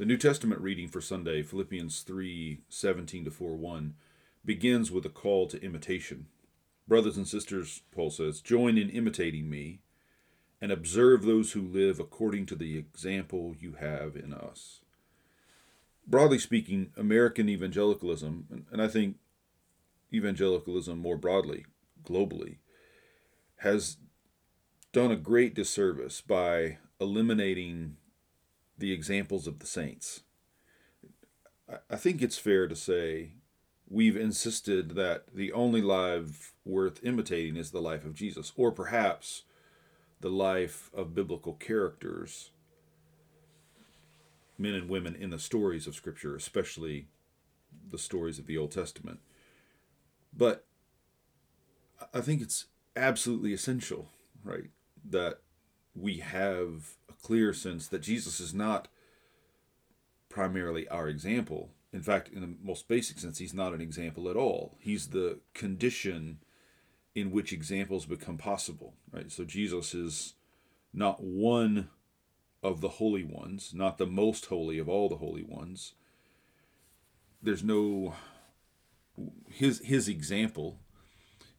The New Testament reading for Sunday, Philippians 3 17 to 4 1, begins with a call to imitation. Brothers and sisters, Paul says, join in imitating me and observe those who live according to the example you have in us. Broadly speaking, American evangelicalism, and I think evangelicalism more broadly, globally, has done a great disservice by eliminating the examples of the saints. I think it's fair to say we've insisted that the only life worth imitating is the life of Jesus, or perhaps the life of biblical characters, men and women in the stories of Scripture, especially the stories of the Old Testament. But I think it's absolutely essential, right, that we have clear sense that Jesus is not primarily our example. In fact, in the most basic sense, he's not an example at all. He's the condition in which examples become possible, right? So Jesus is not one of the holy ones, not the most holy of all the holy ones. There's no his his example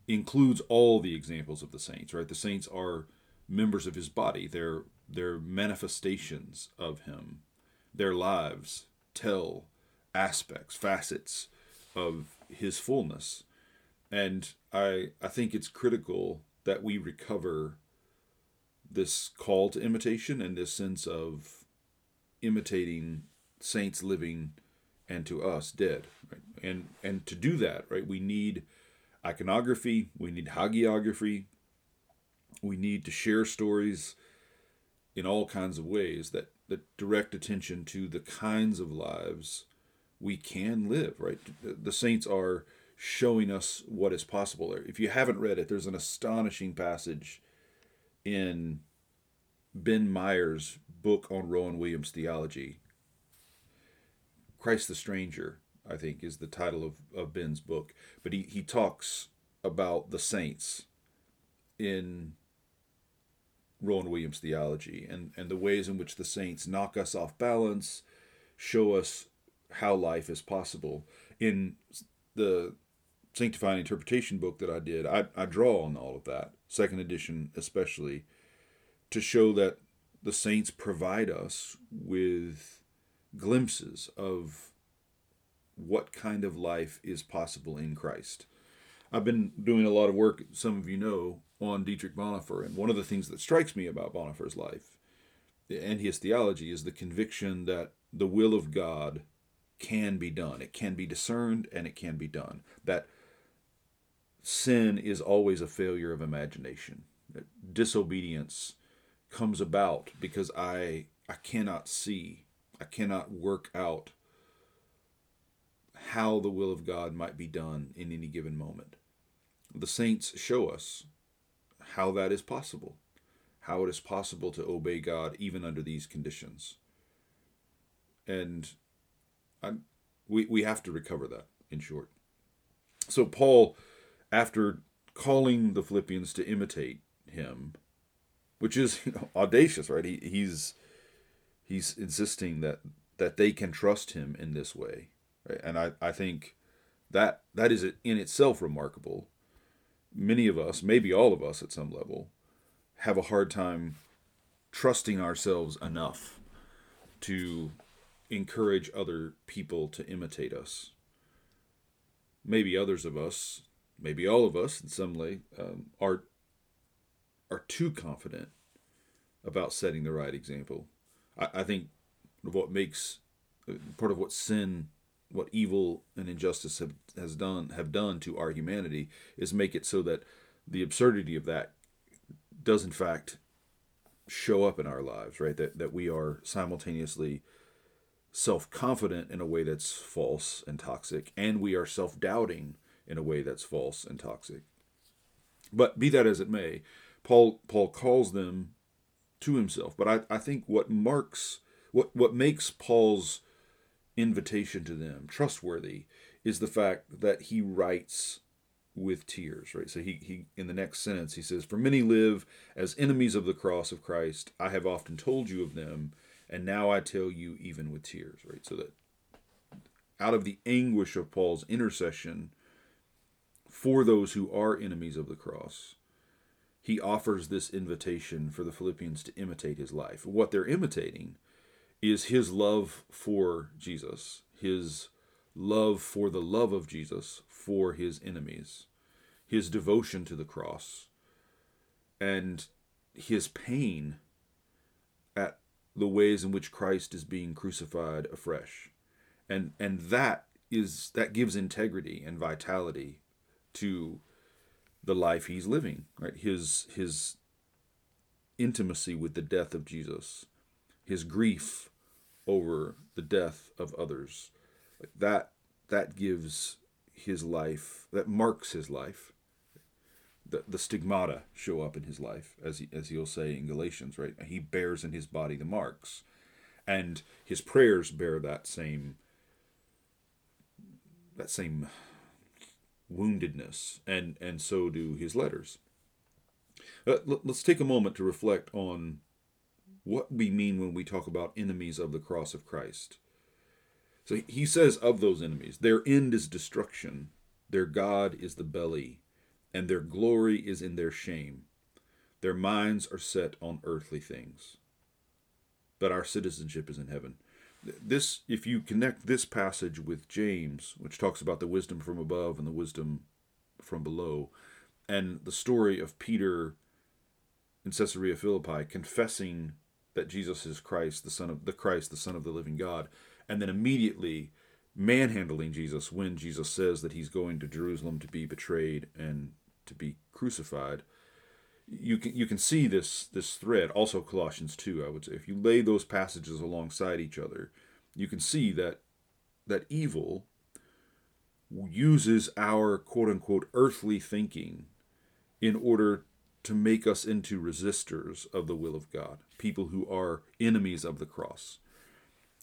includes all the examples of the saints, right? The saints are members of his body. They're they're manifestations of him. Their lives tell aspects, facets of his fullness. And I I think it's critical that we recover this call to imitation and this sense of imitating saints living and to us dead. Right? And and to do that, right, we need iconography, we need hagiography, we need to share stories in all kinds of ways that, that direct attention to the kinds of lives we can live, right? The saints are showing us what is possible. If you haven't read it, there's an astonishing passage in Ben Myers' book on Rowan Williams theology. Christ the Stranger, I think, is the title of, of Ben's book. But he, he talks about the saints in Rowan Williams theology and, and the ways in which the saints knock us off balance, show us how life is possible. In the Sanctifying Interpretation book that I did, I, I draw on all of that, second edition especially, to show that the saints provide us with glimpses of what kind of life is possible in Christ. I've been doing a lot of work, some of you know, on Dietrich Bonhoeffer, and one of the things that strikes me about Bonhoeffer's life and his theology is the conviction that the will of God can be done. It can be discerned and it can be done. That sin is always a failure of imagination. That disobedience comes about because I I cannot see, I cannot work out how the will of God might be done in any given moment. The saints show us how that is possible, how it is possible to obey God even under these conditions. And I, we, we have to recover that, in short. So, Paul, after calling the Philippians to imitate him, which is you know, audacious, right? He, he's he's insisting that that they can trust him in this way, right? And I, I think that that is in itself remarkable many of us, maybe all of us at some level, have a hard time trusting ourselves enough to encourage other people to imitate us. Maybe others of us, maybe all of us in some way, um, are are too confident about setting the right example. I, I think what makes uh, part of what sin what evil and injustice have, has done have done to our humanity is make it so that the absurdity of that does in fact show up in our lives right? That that we are simultaneously self-confident in a way that's false and toxic and we are self-doubting in a way that's false and toxic. But be that as it may paul paul calls them to himself. But i, I think what marks what what makes paul's invitation to them, trustworthy, is the fact that he writes with tears, right? So he, he in the next sentence he says, For many live as enemies of the cross of Christ. I have often told you of them, And now I tell you, even with tears, right? So that out of the anguish of Paul's intercession for those who are enemies of the cross, he offers this invitation for the Philippians to imitate his life. What they're imitating is his love for Jesus, his love for the love of Jesus for his enemies, his devotion to the cross, and his pain at the ways in which Christ is being crucified afresh. And and that is that gives integrity and vitality to the life he's living, right? His his intimacy with the death of Jesus, his grief over the death of others. Like that that gives his life that marks his life. The, the stigmata show up in his life, as he, as he'll say in Galatians, right? He bears in his body the marks, and his prayers bear that same that same woundedness, and and so do his letters. Uh, let's take a moment to reflect on what we mean when we talk about enemies of the cross of Christ. So he says of those enemies, their end is destruction, their God is the belly, and their glory is in their shame. Their minds are set on earthly things. But our citizenship is in heaven this if you connect this passage with James, which talks about the wisdom from above and the wisdom from below, and the story of Peter in Caesarea Philippi confessing that Jesus is Christ, the Son of the Christ, the Son of the living God, and then immediately manhandling Jesus when Jesus says that he's going to Jerusalem to be betrayed and to be crucified you can you can see this this thread also Colossians 2 I would say. If you lay those passages alongside each other you can see that that evil uses our quote unquote earthly thinking in order to make us into resistors of the will of God people who are enemies of the cross.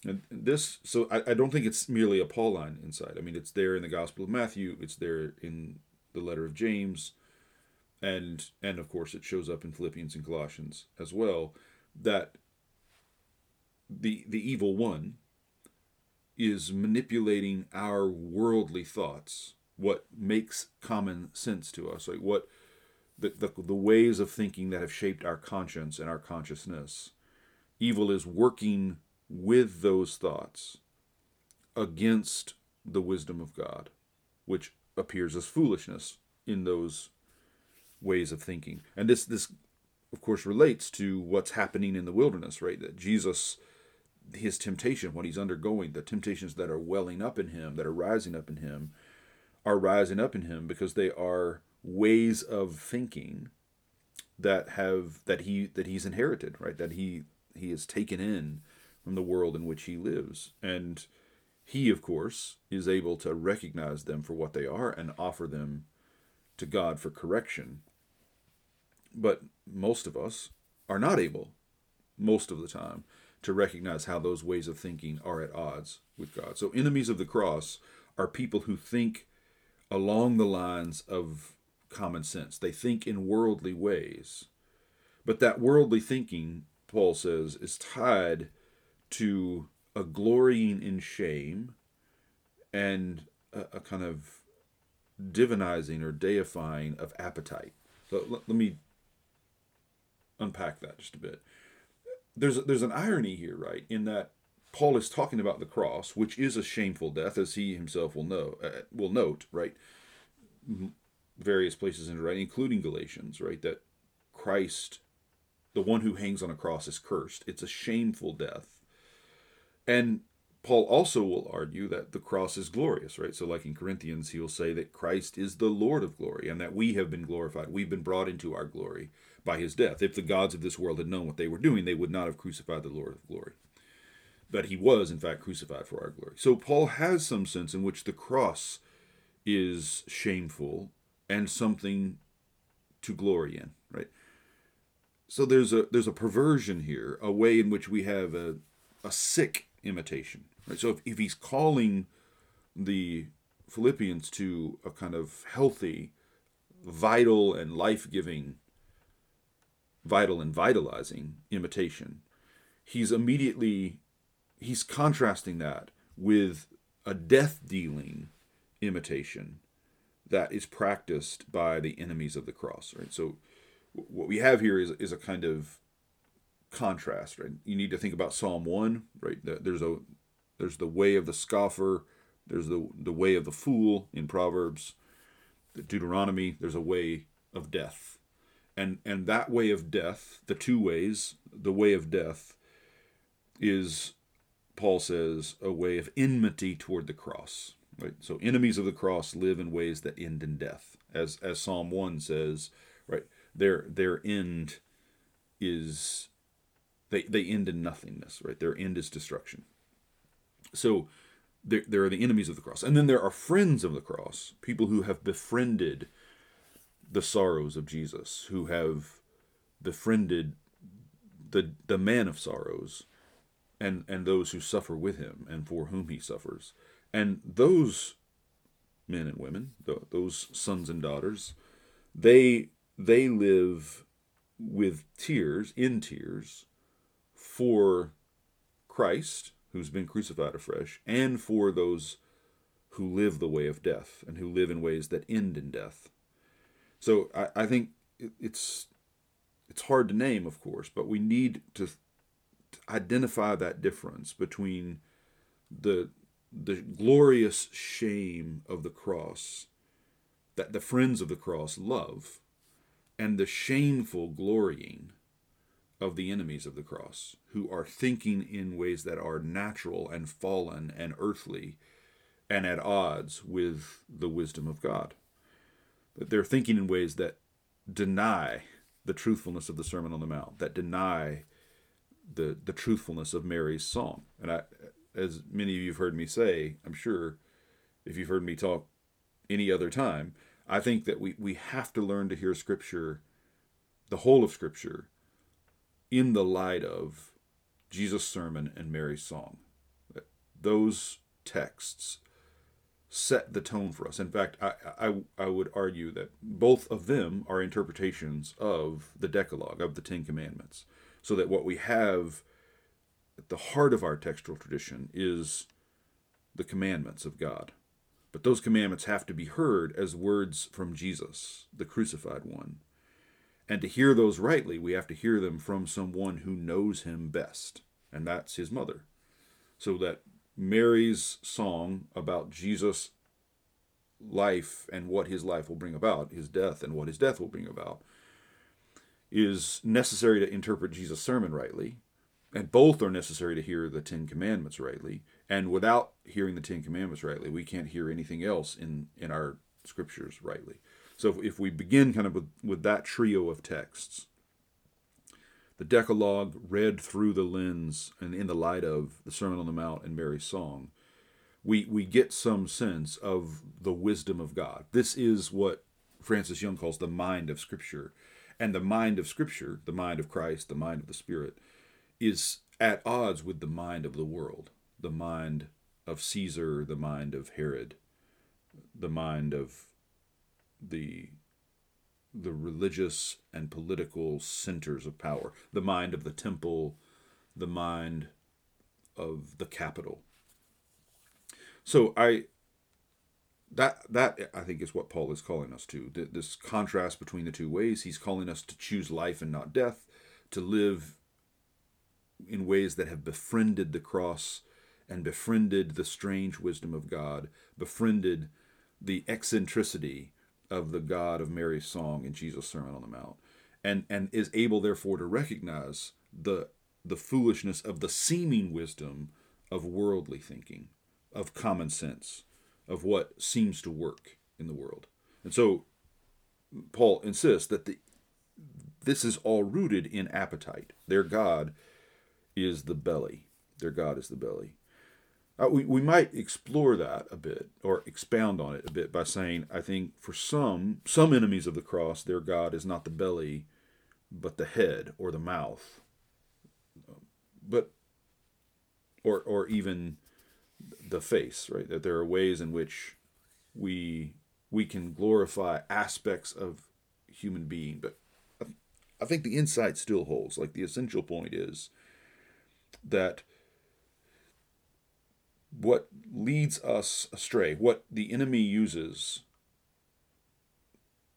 And this so I, I don't think it's merely a Pauline insight. I mean it's there in the Gospel of Matthew it's there in the letter of James and and of course it shows up in Philippians and Colossians as well that the the evil one is manipulating our worldly thoughts what makes common sense to us like what the, the, the ways of thinking that have shaped our conscience and our consciousness evil is working with those thoughts against the wisdom of God which appears as foolishness in those ways of thinking. And this this of course relates to what's happening in the wilderness, right? That Jesus his temptation, what he's undergoing, the temptations that are welling up in him, that are rising up in him, are rising up in him because they are ways of thinking that have that he that he's inherited, right? That he he has taken in from the world in which he lives. And he, of course, is able to recognize them for what they are and offer them to God for correction. But most of us are not able, most of the time, to recognize how those ways of thinking are at odds with God. So, enemies of the cross are people who think along the lines of common sense, they think in worldly ways. But that worldly thinking, Paul says, is tied to a glorying in shame and a, a kind of divinizing or deifying of appetite. So let, let me unpack that just a bit. There's there's an irony here, right? In that Paul is talking about the cross, which is a shameful death, as he himself will know uh, will note, right? Various places in writing, including Galatians, right? That Christ, the one who hangs on a cross, is cursed. It's a shameful death, and Paul also will argue that the cross is glorious, right? So, like in Corinthians, he'll say that Christ is the Lord of glory and that we have been glorified. We've been brought into our glory by his death. If the gods of this world had known what they were doing, they would not have crucified the Lord of glory. But he was, in fact, crucified for our glory. So, Paul has some sense in which the cross is shameful and something to glory in, right? So there's a there's a perversion here, a way in which we have a, a sick imitation. Right? So if, if he's calling the Philippians to a kind of healthy, vital, and life giving, vital and vitalizing imitation, he's immediately he's contrasting that with a death dealing imitation that is practiced by the enemies of the cross right? So what we have here is, is a kind of contrast right? You need to think about psalm 1 right? There's a there's the way of the scoffer there's the the way of the fool in proverbs the deuteronomy there's a way of death. And and that way of death the two ways the way of death is paul says a way of enmity toward the cross right? So enemies of the cross live in ways that end in death. As as psalm 1 says right their their end is they they end in nothingness right? Their end is destruction. So there, there are the enemies of the cross. And then there are friends of the cross people who have befriended the sorrows of jesus who have befriended the the man of sorrows and and those who suffer with him and for whom he suffers and those men and women those sons and daughters they they live with tears, in tears, for Christ, who's been crucified afresh, and for those who live the way of death and who live in ways that end in death. So I, I think it's it's hard to name, of course, but we need to, to identify that difference between the the glorious shame of the cross that the friends of the cross love and the shameful glorying of the enemies of the cross, who are thinking in ways that are natural and fallen and earthly and at odds with the wisdom of God. That they're thinking in ways that deny the truthfulness of the Sermon on the Mount, that deny the, the truthfulness of Mary's song. And I, as many of you have heard me say, I'm sure if you've heard me talk any other time, I think that we, we have to learn to hear Scripture, the whole of Scripture, in the light of Jesus' sermon and Mary's song. Those texts set the tone for us. In fact, I, I, I would argue that both of them are interpretations of the Decalogue, of the Ten Commandments. So that what we have at the heart of our textual tradition is the commandments of God. But those commandments have to be heard as words from Jesus, the crucified one. And to hear those rightly, we have to hear them from someone who knows him best, and that's his mother. So that Mary's song about Jesus' life and what his life will bring about, his death and what his death will bring about, is necessary to interpret Jesus' sermon rightly, and both are necessary to hear the Ten Commandments rightly. And without hearing the Ten Commandments rightly, we can't hear anything else in, in our scriptures rightly. So if, if we begin kind of with, with that trio of texts, the Decalogue read through the lens and in the light of the Sermon on the Mount and Mary's song, we, we get some sense of the wisdom of God. This is what Frances Young calls the mind of Scripture. And the mind of Scripture, the mind of Christ, the mind of the Spirit, is at odds with the mind of the world, the mind of Caesar, the mind of Herod, the mind of the the religious and political centers of power, the mind of the temple, the mind of the capital. So I that that I think is what Paul is calling us to. This contrast between the two ways. He's calling us to choose life and not death, to live in ways that have befriended the cross and befriended the strange wisdom of God, befriended the eccentricity of the God of Mary's song in Jesus' Sermon on the Mount, and, and is able therefore to recognize the the foolishness of the seeming wisdom of worldly thinking, of common sense, of what seems to work in the world. And so Paul insists that the this is all rooted in appetite. Their God is the belly. Their God is the belly. Uh, we, we might explore that a bit or expound on it a bit by saying, I think for some, some enemies of the cross, their God is not the belly, but the head or the mouth. But, or, or even the face, right? That there are ways in which we, we can glorify aspects of human being, but I think the insight still holds. Like the essential point is that what leads us astray, what the enemy uses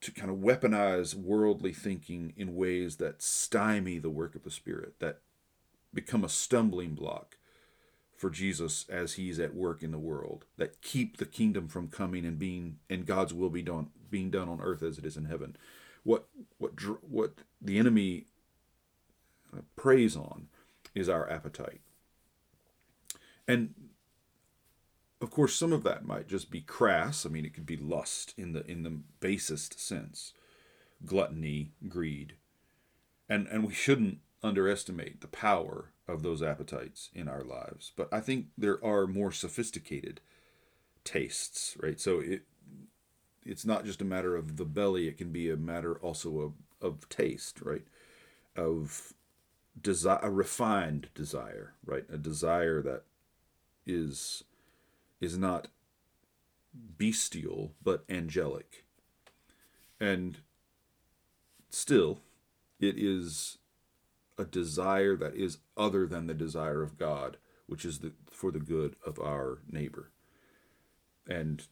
to kind of weaponize worldly thinking in ways that stymie the work of the Spirit, that become a stumbling block for Jesus as he's at work in the world, that keep the kingdom from coming and being and God's will be done being done on earth as it is in heaven. What what what the enemy uh, preys on is our appetite. And of course, some of that might just be crass. I mean, it could be lust in the in the basest sense, gluttony, greed, and and we shouldn't underestimate the power of those appetites in our lives. But I think there are more sophisticated tastes, right? So it it's not just a matter of the belly; it can be a matter also of of taste, right? Of desire, a refined desire, right? A desire that is is not bestial but angelic. And still, it is a desire that is other than the desire of God, which is the, for the good of our neighbor and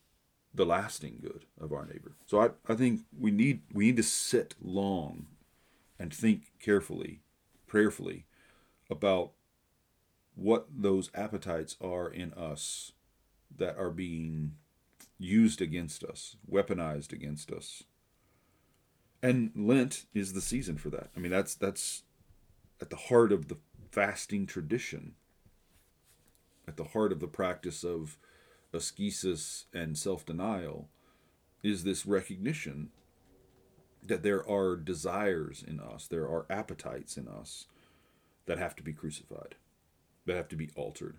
the lasting good of our neighbor. So I, I think we need we need to sit long and think carefully, prayerfully about what those appetites are in us that are being used against us, weaponized against us. And Lent is the season for that. I mean, that's that's at the heart of the fasting tradition, at the heart of the practice of ascesis and self-denial, is this recognition that there are desires in us, there are appetites in us that have to be crucified, that have to be altered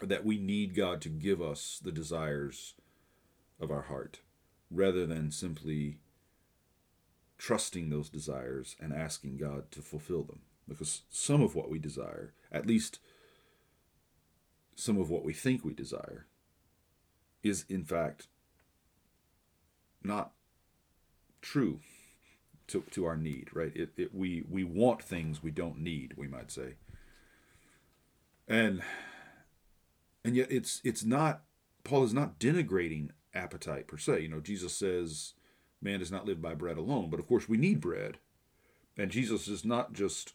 that we need God to give us the desires of our heart rather than simply trusting those desires and asking God to fulfill them. Because some of what we desire, at least some of what we think we desire, is in fact not true to, to our need, right? It, it, we, we want things we don't need, we might say. And and yet it's it's not Paul is not denigrating appetite per se. You know, Jesus says man does not live by bread alone, but of course we need bread. And Jesus is not just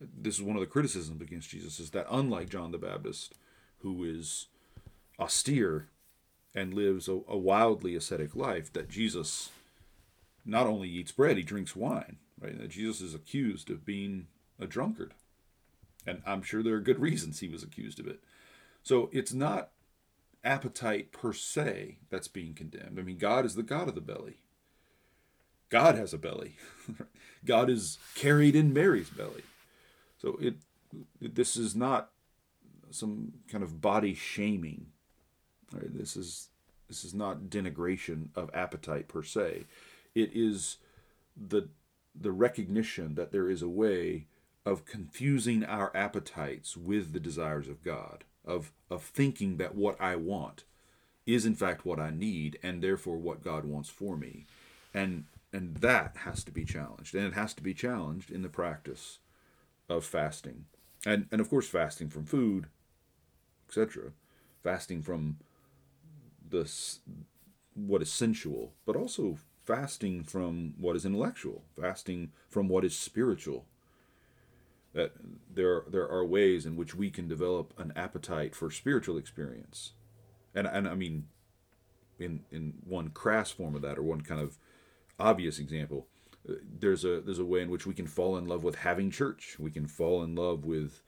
this is one of the criticisms against Jesus is that unlike John the Baptist, who is austere and lives a, a wildly ascetic life, that Jesus not only eats bread, he drinks wine. Right? Jesus is accused of being a drunkard. And I'm sure there are good reasons he was accused of it. So it's not appetite per se that's being condemned. I mean, God is the God of the belly. God has a belly. God is carried in Mary's belly. So it this is not some kind of body shaming. Right? This is this is not denigration of appetite per se. It is the the recognition that there is a way of confusing our appetites with the desires of God of of thinking that what I want is in fact what I need and therefore what God wants for me. And and that has to be challenged. And it has to be challenged in the practice of fasting. And and of course fasting from food, etc. Fasting from the what is sensual, but also fasting from what is intellectual, fasting from what is spiritual, that there there are ways in which we can develop an appetite for spiritual experience, and and I mean, in in one crass form of that, or one kind of obvious example, there's a there's a way in which we can fall in love with having church. We can fall in love with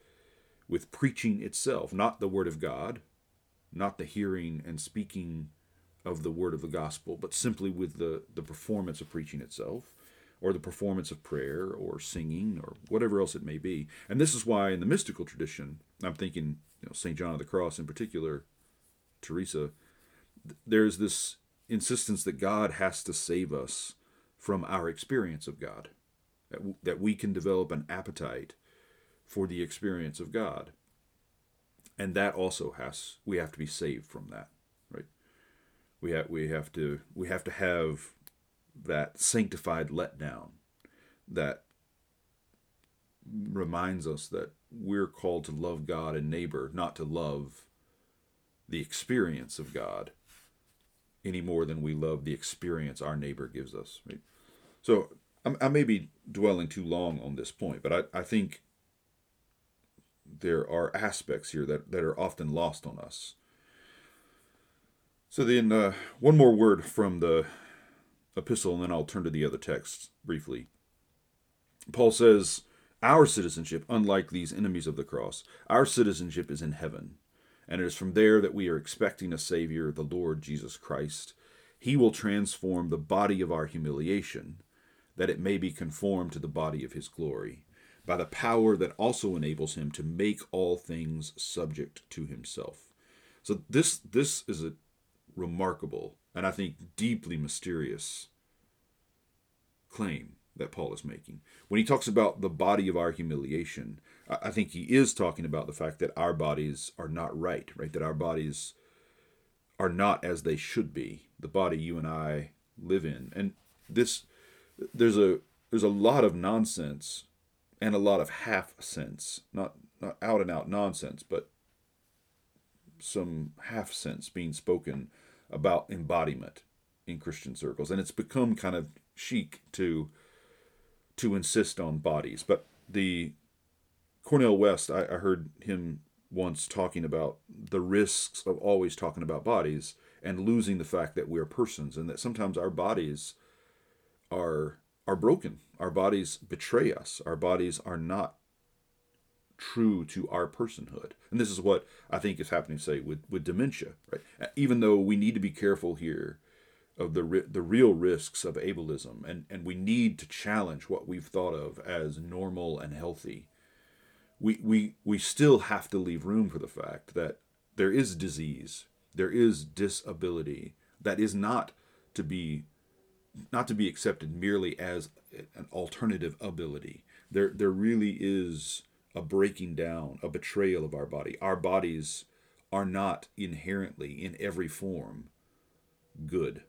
with preaching itself, not the word of God, not the hearing and speaking of the word of the gospel, but simply with the the performance of preaching itself or the performance of prayer or singing or whatever else it may be. And this is why in the mystical tradition, I'm thinking, you know, St. John of the Cross in particular, Teresa, there's this insistence that God has to save us from our experience of God, that, w- that we can develop an appetite for the experience of God. And that also has we have to be saved from that? We have we have to we have to have that sanctified letdown, that reminds us that we're called to love God and neighbor, not to love the experience of God any more than we love the experience our neighbor gives us. Right? So I, may be dwelling too long on this point, but I, I think there are aspects here that, that are often lost on us. So then, uh, one more word from the epistle, and then I'll turn to the other texts briefly. Paul says, Our citizenship, unlike these enemies of the cross, our citizenship is in heaven. And it is from there that we are expecting a Savior, the Lord Jesus Christ. He will transform the body of our humiliation, that it may be conformed to the body of his glory, by the power that also enables him to make all things subject to himself. So this this is a remarkable and I think deeply mysterious claim that Paul is making. When he talks about the body of our humiliation, I think he is talking about the fact that our bodies are not right, right? That our bodies are not as they should be. The body you and I live in. And this there's a there's a lot of nonsense and a lot of half sense. Not not out and out nonsense, but some half sense being spoken about embodiment in Christian circles. And it's become kind of chic to to insist on bodies. But the Cornel West, I, I heard him once talking about the risks of always talking about bodies and losing the fact that we're persons and that sometimes our bodies are are broken. Our bodies betray us. Our bodies are not true to our personhood. And this is what I think is happening, say, with, with dementia, right? Even though we need to be careful here of the the real risks of ableism, and, and we need to challenge what we've thought of as normal and healthy. We, we, we still have to leave room for the fact that there is disease, there is disability that is not to be not to be accepted merely as an alternative ability. There there really is a breaking down, a betrayal of our body. Our bodies are not inherently in every form good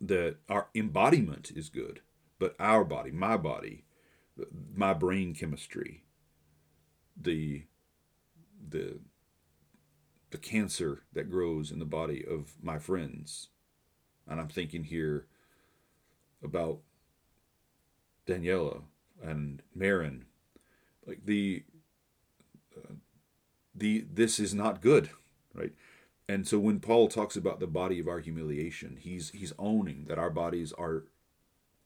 that our embodiment is good, but our body, my body, my brain chemistry, the the the cancer that grows in the body of my friends, and I'm thinking here about Daniela and Marin, like the uh, the this is not good, right? And so when Paul talks about the body of our humiliation, he's he's owning that our bodies are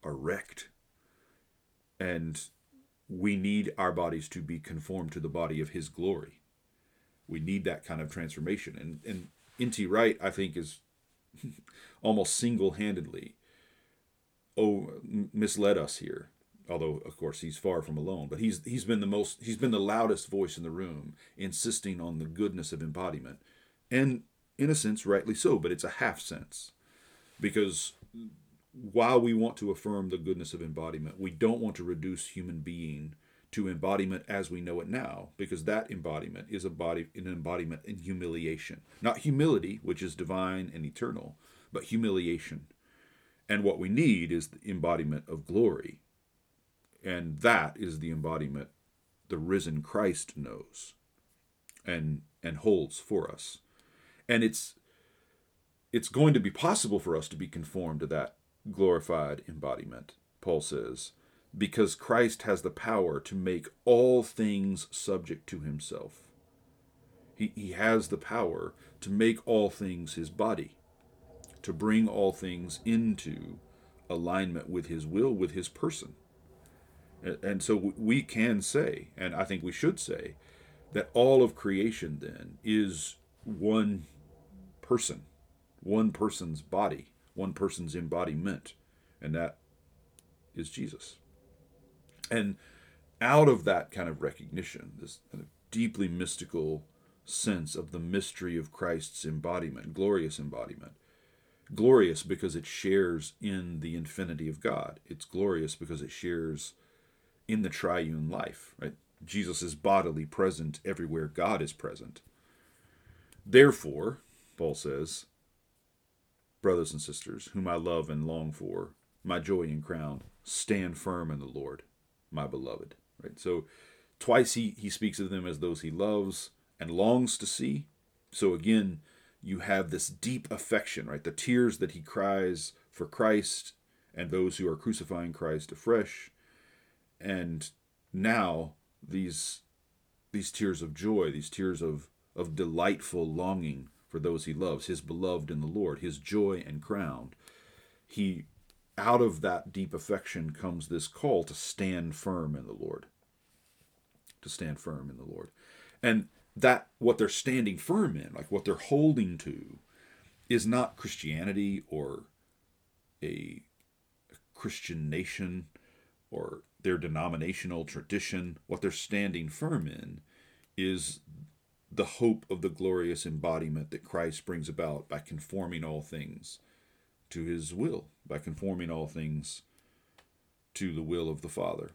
are wrecked. And we need our bodies to be conformed to the body of his glory. We need that kind of transformation. And and N.T. Wright, I think, is almost single-handedly oh misled us here although of course he's far from alone but he's he's been the most he's been the loudest voice in the room insisting on the goodness of embodiment and in a sense, rightly so, but it's a half sense. Because while we want to affirm the goodness of embodiment, we don't want to reduce human being to embodiment as we know it now, because that embodiment is a body an embodiment in humiliation. Not humility, which is divine and eternal, but humiliation. And what we need is the embodiment of glory. And that is the embodiment the risen Christ knows and and holds for us. And it's it's going to be possible for us to be conformed to that glorified embodiment paul says because christ has the power to make all things subject to himself. He, he has the power to make all things his body to bring all things into alignment with his will with his person and so we can say and i think we should say that all of creation then is one person, one person's body, one person's embodiment, and that is Jesus. And out of that kind of recognition, this kind of deeply mystical sense of the mystery of Christ's embodiment, glorious embodiment, glorious because it shares in the infinity of God. It's glorious because it shares in the triune life, right? Jesus is bodily present everywhere God is present. Therefore, Paul says, Brothers and sisters, whom I love and long for, my joy and crown, stand firm in the Lord, my beloved. Right? So twice he, he speaks of them as those he loves and longs to see. So again, you have this deep affection, right? The tears that he cries for Christ and those who are crucifying Christ afresh. And now these these tears of joy, these tears of, of delightful longing for those he loves, his beloved in the Lord, his joy and crown. He out of that deep affection comes this call to stand firm in the Lord. To stand firm in the Lord. And that what they're standing firm in, like what they're holding to, is not Christianity or a Christian nation or their denominational tradition. What they're standing firm in is the hope of the glorious embodiment that Christ brings about by conforming all things to his will, by conforming all things to the will of the Father.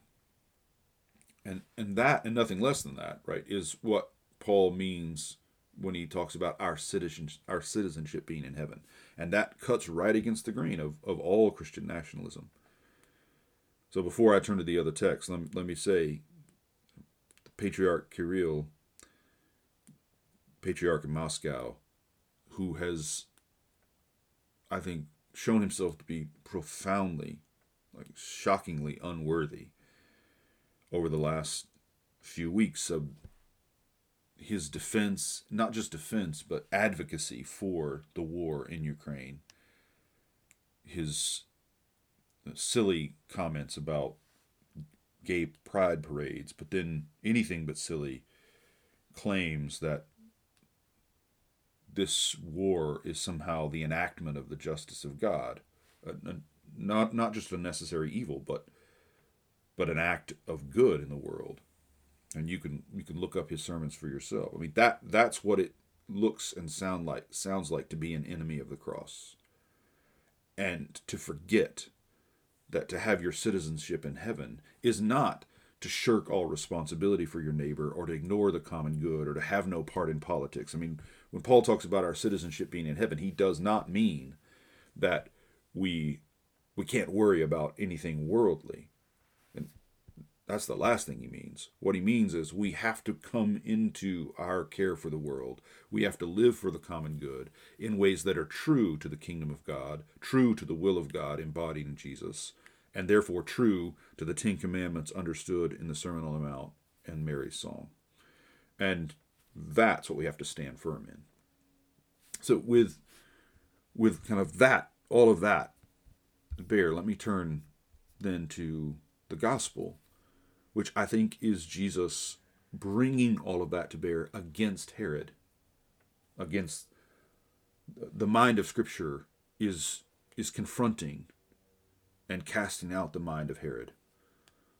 And and that and nothing less than that, right, is what Paul means when he talks about our citizenship, our citizenship being in heaven. And that cuts right against the grain of, of all Christian nationalism. So before I turn to the other text, let, let me say the Patriarch Kirill, Patriarch of Moscow, who has, I think, shown himself to be profoundly, like shockingly unworthy over the last few weeks of his defense, not just defense, but advocacy for the war in Ukraine. His silly comments about gay pride parades, but then anything but silly claims that this war is somehow the enactment of the justice of God, uh, not not just a necessary evil, but but an act of good in the world and you can you can look up his sermons for yourself. I mean that that's what it looks and sound like sounds like to be an enemy of the cross. And to forget that to have your citizenship in heaven is not to shirk all responsibility for your neighbor or to ignore the common good or to have no part in politics. I mean, when Paul talks about our citizenship being in heaven, he does not mean that we we can't worry about anything worldly. That's the last thing he means. What he means is we have to come into our care for the world. We have to live for the common good in ways that are true to the kingdom of God, true to the will of God embodied in Jesus, and therefore true to the Ten Commandments understood in the Sermon on the Mount and Mary's song. And that's what we have to stand firm in. So with with kind of that, all of that bear, let me turn then to the gospel which I think is Jesus bringing all of that to bear against Herod, against the mind of Scripture is is confronting and casting out the mind of Herod.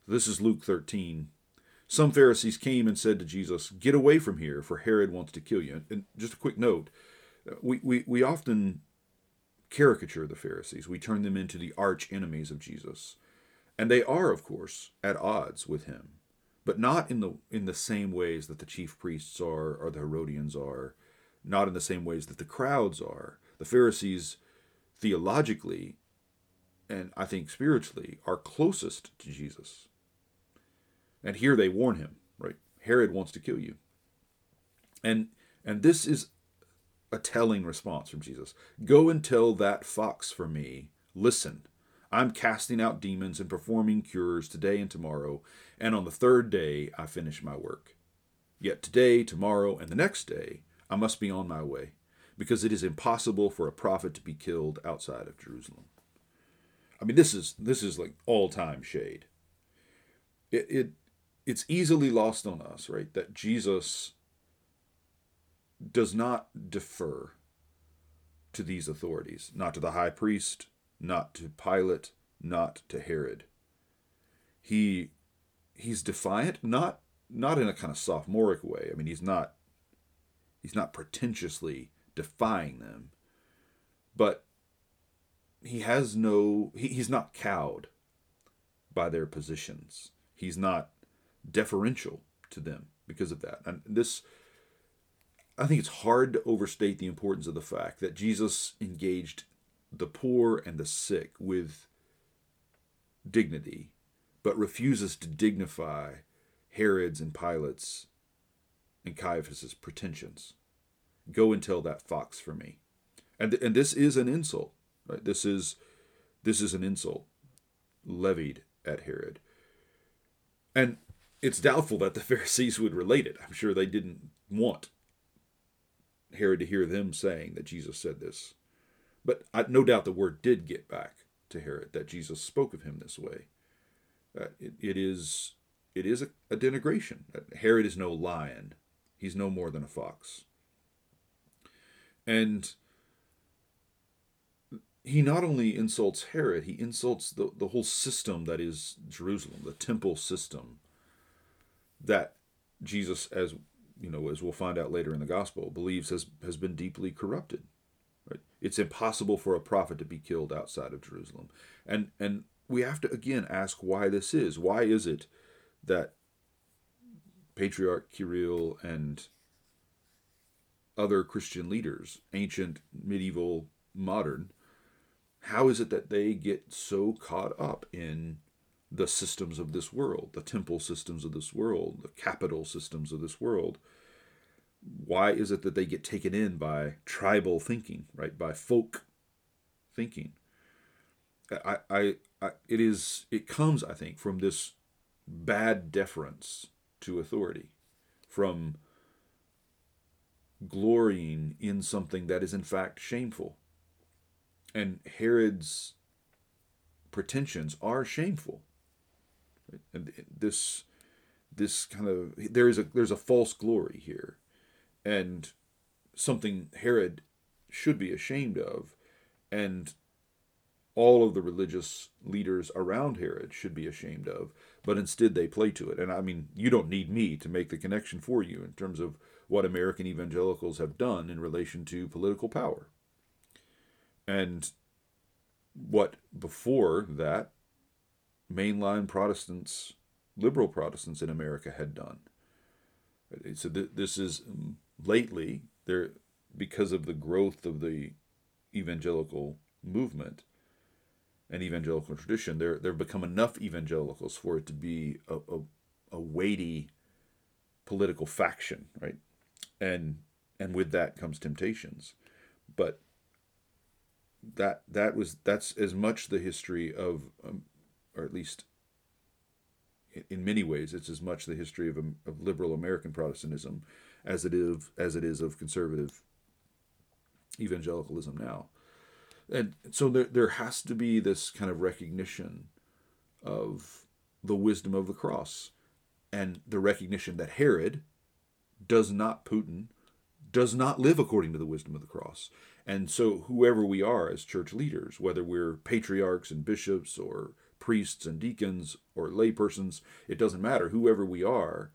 This is Luke 13. Some Pharisees came and said to Jesus, Get away from here, for Herod wants to kill you. And just a quick note we, we, we often caricature the Pharisees, we turn them into the arch enemies of Jesus. And they are, of course, at odds with him, but not in the in the same ways that the chief priests are or the Herodians are, not in the same ways that the crowds are. The Pharisees theologically and I think spiritually are closest to Jesus. And here they warn him, right? Herod wants to kill you. And and this is a telling response from Jesus. Go and tell that fox for me, listen, I'm casting out demons and performing cures today and tomorrow, and on the third day I finish my work. Yet today, tomorrow, and the next day I must be on my way, because it is impossible for a prophet to be killed outside of Jerusalem. I mean, this is this is like all time shade. It it it's easily lost on us, right? That Jesus does not defer to these authorities, not to the high priest, not to Pilate, not to Herod. He he's defiant, not not in a kind of sophomoric way. I mean, he's not he's not pretentiously defying them, but he has no he, he's not cowed by their positions. He's not deferential to them because of that. And this I think it's hard to overstate the importance of the fact that Jesus engaged the poor and the sick with dignity, but refuses to dignify Herod's and Pilate's and Caiaphas's pretensions. Go and tell that fox for me. And, and this is an insult. Right? This is this is an insult levied at Herod. And it's doubtful that the Pharisees would relate it. I'm sure they didn't want Herod to hear them saying that Jesus said this. But I, no doubt the word did get back to Herod that Jesus spoke of him this way. Uh, it, it is it is a, a denigration. Herod is no lion. He's no more than a fox. And he not only insults Herod, he insults the, the whole system that is Jerusalem, the temple system that Jesus, as you know, as we'll find out later in the gospel, believes has, has been deeply corrupted. It's impossible for a prophet to be killed outside of Jerusalem. And and we have to again ask why this is. Why is it that Patriarch Kirill and other Christian leaders, ancient, medieval, modern, how is it that they get so caught up in the systems of this world, the temple systems of this world, the capital systems of this world? Why is it that they get taken in by tribal thinking, right? By folk thinking? I, I, I it is it comes, I think, from this bad deference to authority, from glorying in something that is in fact shameful. And Herod's pretensions are shameful. And this this kind of there is a there's a false glory here and something Herod should be ashamed of and all of the religious leaders around Herod should be ashamed of but instead they play to it and I mean you don't need me to make the connection for you in terms of what American evangelicals have done in relation to political power. And what before that mainline Protestants, liberal Protestants in America had done. So th- this is lately there because of the growth of the evangelical movement and evangelical tradition. There there have become enough evangelicals for it to be a, a, a weighty political faction, right? and and with that comes temptations but that that was that's as much the history of um, or at least in many ways it's as much the history of, um, of liberal american protestantism as it is as it is of conservative evangelicalism now and so there, there has to be this kind of recognition of the wisdom of the cross and the recognition that herod does not Putin does not live according to the wisdom of the cross. And so whoever we are as church leaders, whether we're patriarchs and bishops or priests and deacons or laypersons, it doesn't matter. Whoever we are,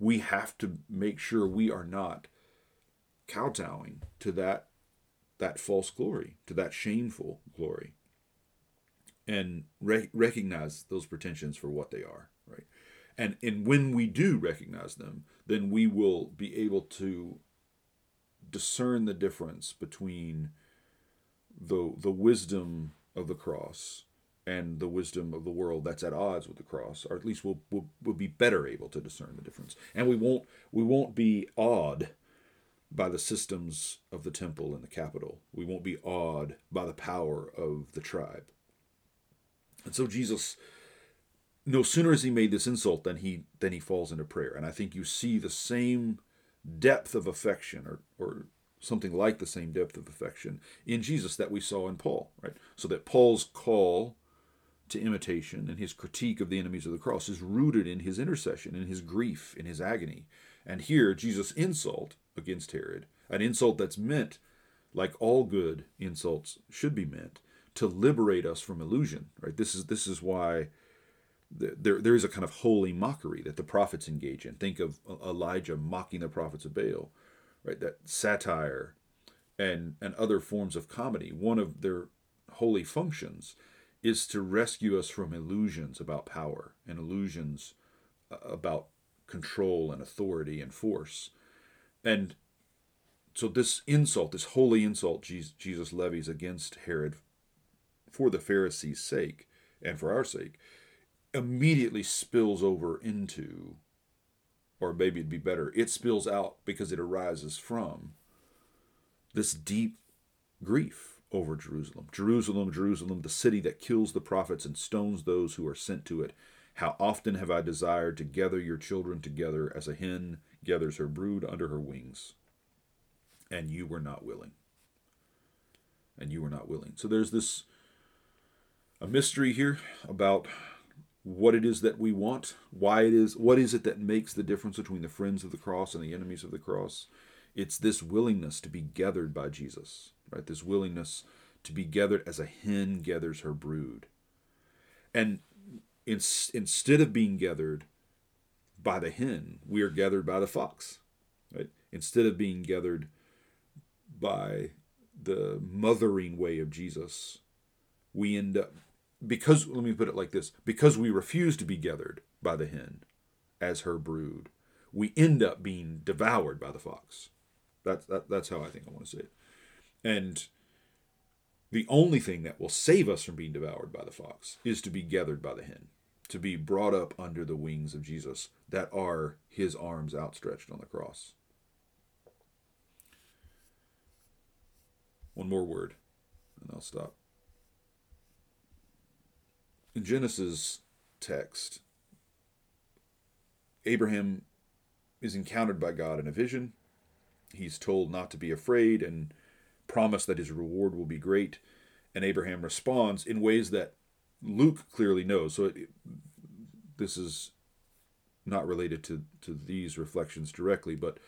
we have to make sure we are not kowtowing to that that false glory, to that shameful glory, and re- recognize those pretensions for what they are. Right, and and when we do recognize them, then we will be able to discern the difference between the the wisdom of the cross and the wisdom of the world that's at odds with the cross or at least we'll, we'll, we'll be better able to discern the difference. And we won't we won't be awed by the systems of the temple and the capital. We won't be awed by the power of the tribe. And so jesus no sooner has he made this insult than he than he falls into prayer. And i think you see the same depth of affection or or something like the same depth of affection in jesus that we saw in paul right? So that paul's call to imitation and his critique of the enemies of the cross is rooted in his intercession in his grief in his agony and here jesus insult against herod an insult that's meant like all good insults should be meant to liberate us from illusion right this is this is why there, there is a kind of holy mockery that the prophets engage in. Think of Elijah mocking the prophets of Baal, right? That satire and, and other forms of comedy. One of their holy functions is to rescue us from illusions about power and illusions uh, about control and authority and force. And so, this insult, this holy insult Jesus levies against Herod for the Pharisees' sake and for our sake, immediately spills over into or maybe it'd be better, it spills out because it arises from this deep grief over Jerusalem. Jerusalem, Jerusalem, the city that kills the prophets and stones those who are sent to it. How often have I desired to gather your children together as a hen gathers her brood under her wings, and you were not willing. And you were not willing. So there's this a mystery here about what it is that we want, why it is, what is it that makes the difference between the friends of the cross and the enemies of the cross. It's this willingness to be gathered by Jesus, right? This willingness to be gathered as a hen gathers her brood. And in, instead of being gathered by the hen, we are gathered by the fox, right? Instead of being gathered by the mothering way of Jesus, we end up because let me put it like this because we refuse to be gathered by the hen as her brood we end up being devoured by the fox that's that, that's how i think i want to say it and the only thing that will save us from being devoured by the fox is to be gathered by the hen to be brought up under the wings of jesus that are his arms outstretched on the cross one more word and i'll stop in Genesis text, Abraham is encountered by God in a vision. He's told not to be afraid and promised that his reward will be great. And Abraham responds in ways that Luke clearly knows. So it, this is not related to, to these reflections directly, but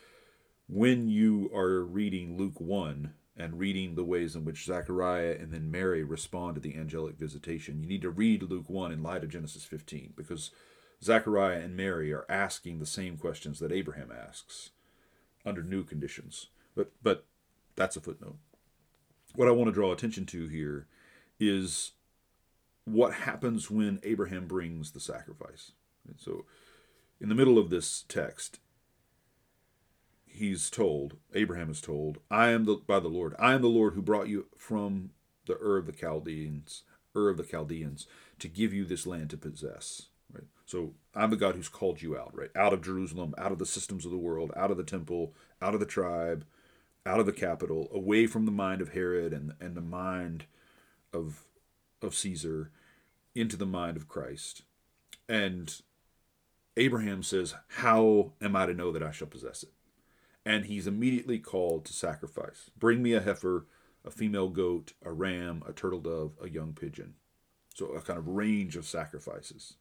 when you are reading Luke 1, and reading the ways in which Zechariah and then Mary respond to the angelic visitation. You need to read Luke 1 in light of Genesis 15 because Zechariah and Mary are asking the same questions that Abraham asks under new conditions. But but that's a footnote. What I want to draw attention to here is what happens when Abraham brings the sacrifice. And So in the middle of this text, he's told, Abraham is told, I am the by the Lord, I am the Lord who brought you from the Ur of the Chaldeans, Ur of the Chaldeans, to give you this land to possess. Right. So I'm the God who's called you out, right? Out of Jerusalem, out of the systems of the world, out of the temple, out of the tribe, out of the capital, away from the mind of Herod and, and the mind of of Caesar, into the mind of Christ. And Abraham says, How am I to know that I shall possess it? and he's immediately called to sacrifice. Bring me a heifer, a female goat, a ram, a turtle dove, a young pigeon. So a kind of range of sacrifices.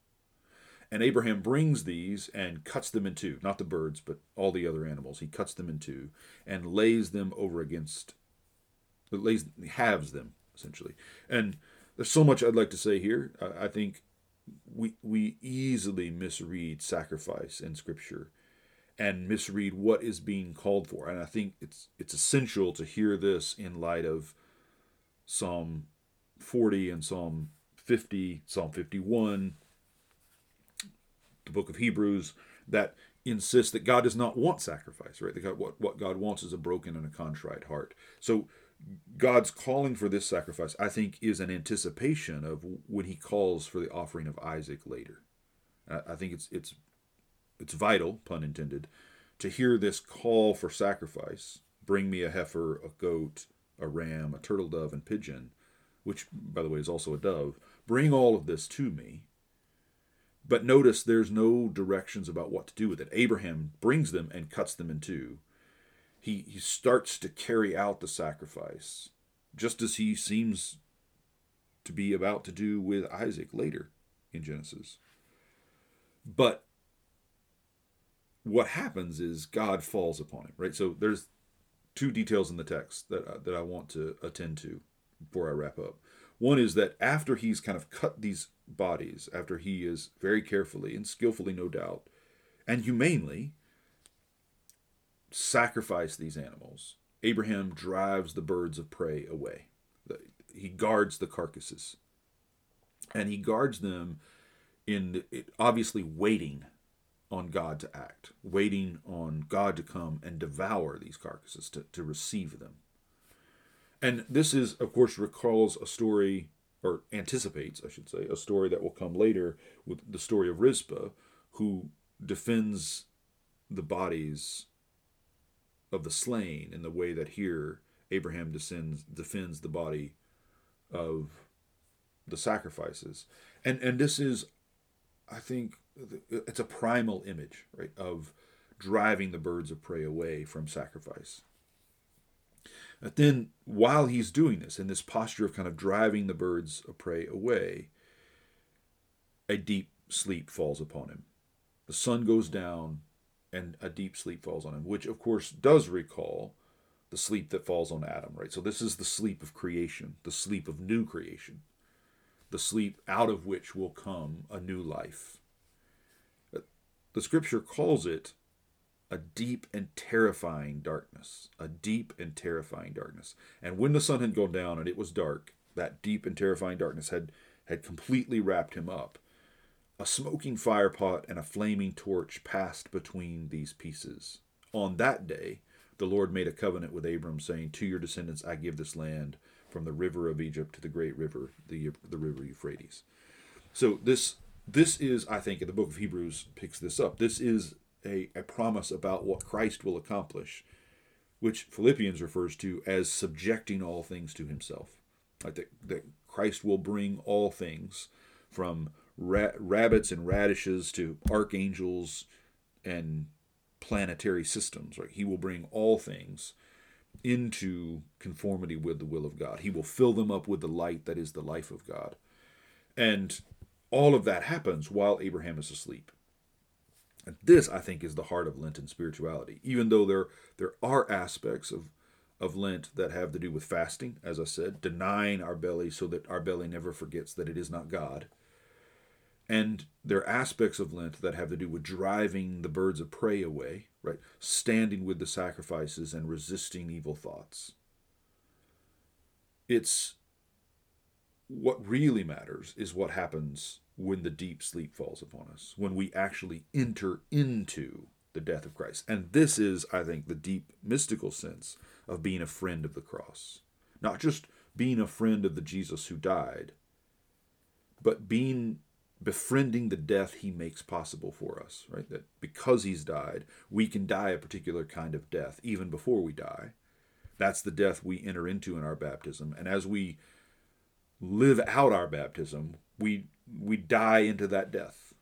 And Abraham brings these and cuts them in two, not the birds, but all the other animals. He cuts them in two and lays them over against, lays, halves them, essentially. And there's so much I'd like to say here. I think we, we easily misread sacrifice in Scripture and misread what is being called for. And I think it's it's essential to hear this in light of Psalm 40 and Psalm 50, Psalm 51, the book of Hebrews that insists that God does not want sacrifice, right? God, what, what God wants is a broken and a contrite heart. So God's calling for this sacrifice, I think, is an anticipation of when he calls for the offering of Isaac later. I think it's it's it's vital, pun intended, to hear this call for sacrifice. Bring me a heifer, a goat, a ram, a turtle dove, and pigeon, which, by the way, is also a dove. Bring all of this to me. But notice there's no directions about what to do with it. Abraham brings them and cuts them in two. He, he starts to carry out the sacrifice, just as he seems to be about to do with Isaac later in Genesis. But what happens is God falls upon him, right? So there's two details in the text that uh, that I want to attend to before I wrap up. One is that after he's kind of cut these bodies, after he is very carefully and skillfully, no doubt, and humanely sacrificed these animals, Abraham drives the birds of prey away. He guards the carcasses, and he guards them in obviously waiting on God to act, waiting on God to come and devour these carcasses, to, to receive them. And this is, of course, recalls a story, or anticipates, I should say, a story that will come later with the story of Rizpah, who defends the bodies of the slain in the way that here Abraham descends, defends the body of the sacrifices. And and this is I think it's a primal image, right, of driving the birds of prey away from sacrifice. But then, while he's doing this, in this posture of kind of driving the birds of prey away, a deep sleep falls upon him. The sun goes down, and a deep sleep falls on him, which, of course, does recall the sleep that falls on Adam, right? So, this is the sleep of creation, the sleep of new creation, the sleep out of which will come a new life. The scripture calls it a deep and terrifying darkness. A deep and terrifying darkness. And when the sun had gone down and it was dark, that deep and terrifying darkness had, had completely wrapped him up. A smoking firepot and a flaming torch passed between these pieces. On that day, the Lord made a covenant with Abram, saying, To your descendants I give this land, from the river of Egypt to the great river, the, the river Euphrates. So this this is, I think, the book of Hebrews picks this up. This is a, a promise about what Christ will accomplish, which Philippians refers to as subjecting all things to himself. Like that, that Christ will bring all things from ra- rabbits and radishes to archangels and planetary systems. Right? He will bring all things into conformity with the will of God. He will fill them up with the light that is the life of God. And all of that happens while Abraham is asleep. And this, I think, is the heart of Lenten spirituality. Even though there there are aspects of of Lent that have to do with fasting, as I said, denying our belly so that our belly never forgets that it is not God. And there are aspects of Lent that have to do with driving the birds of prey away, right? Standing with the sacrifices and resisting evil thoughts. It's what really matters is what happens when the deep sleep falls upon us, when we actually enter into the death of Christ. And this is, I think, the deep mystical sense of being a friend of the cross. Not just being a friend of the Jesus who died, but being befriending the death he makes possible for us, right? That because he's died, we can die a particular kind of death even before we die. That's the death we enter into in our baptism. And as we live out our baptism, we we die into that death.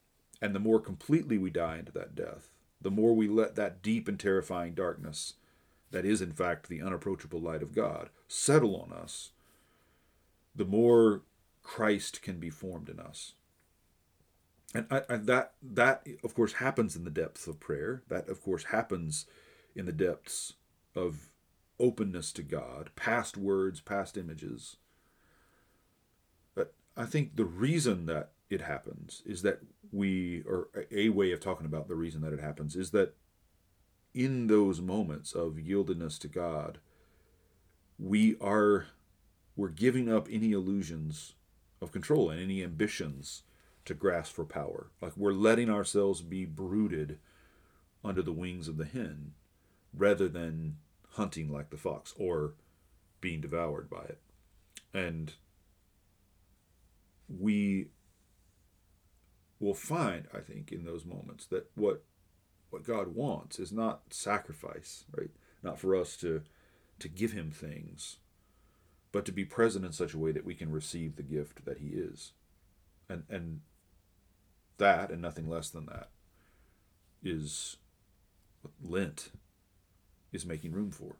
And the more completely we die into that death, the more we let that deep and terrifying darkness, that is in fact the unapproachable light of God, settle on us, the more Christ can be formed in us. And I, I, that that of course happens in the depths of prayer. That of course happens in the depths of openness to God, past words, past images, I think the reason that it happens is that we, or a way of talking about the reason that it happens, is that in those moments of yieldedness to God, we are we're giving up any illusions of control and any ambitions to grasp for power. Like we're letting ourselves be brooded under the wings of the hen rather than hunting like the fox or being devoured by it. And we will find, I think, in those moments that what what God wants is not sacrifice, right? Not for us to to give him things, but to be present in such a way that we can receive the gift that he is. And and that and nothing less than that is what Lent is making room for.